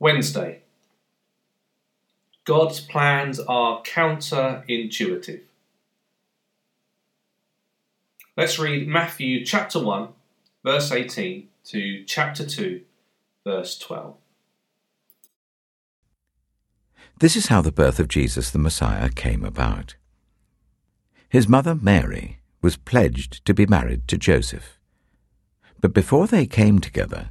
Wednesday. God's plans are counterintuitive. Let's read Matthew chapter 1, verse 18 to chapter 2, verse 12. This is how the birth of Jesus the Messiah came about. His mother Mary was pledged to be married to Joseph. But before they came together,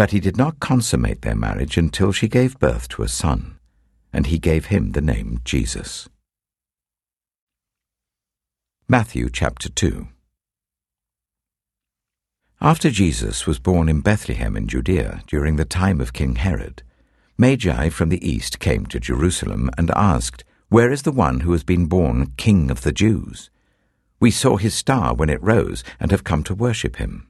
But he did not consummate their marriage until she gave birth to a son, and he gave him the name Jesus. Matthew chapter 2 After Jesus was born in Bethlehem in Judea during the time of King Herod, Magi from the east came to Jerusalem and asked, Where is the one who has been born King of the Jews? We saw his star when it rose and have come to worship him.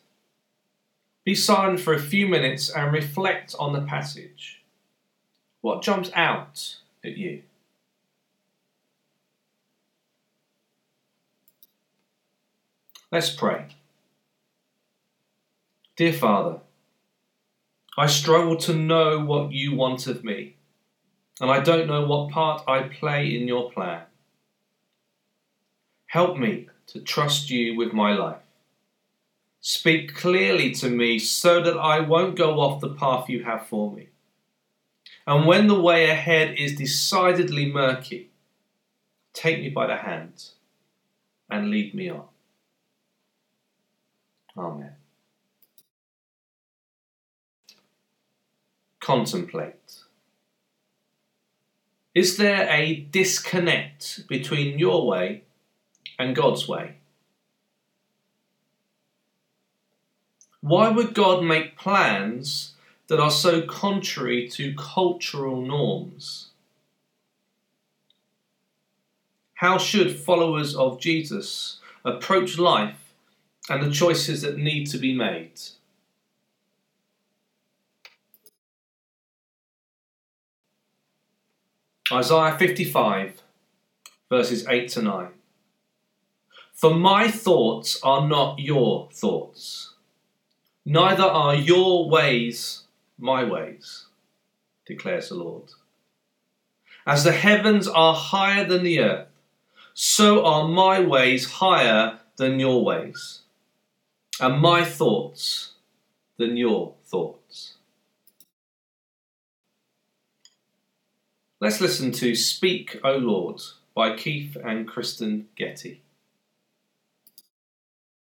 Be silent for a few minutes and reflect on the passage. What jumps out at you? Let's pray. Dear Father, I struggle to know what you want of me, and I don't know what part I play in your plan. Help me to trust you with my life. Speak clearly to me so that I won't go off the path you have for me. And when the way ahead is decidedly murky, take me by the hand and lead me on. Amen. Contemplate. Is there a disconnect between your way and God's way? Why would God make plans that are so contrary to cultural norms? How should followers of Jesus approach life and the choices that need to be made? Isaiah 55, verses 8 to 9. For my thoughts are not your thoughts Neither are your ways my ways, declares the Lord. As the heavens are higher than the earth, so are my ways higher than your ways, and my thoughts than your thoughts. Let's listen to Speak, O Lord by Keith and Kristyn Getty.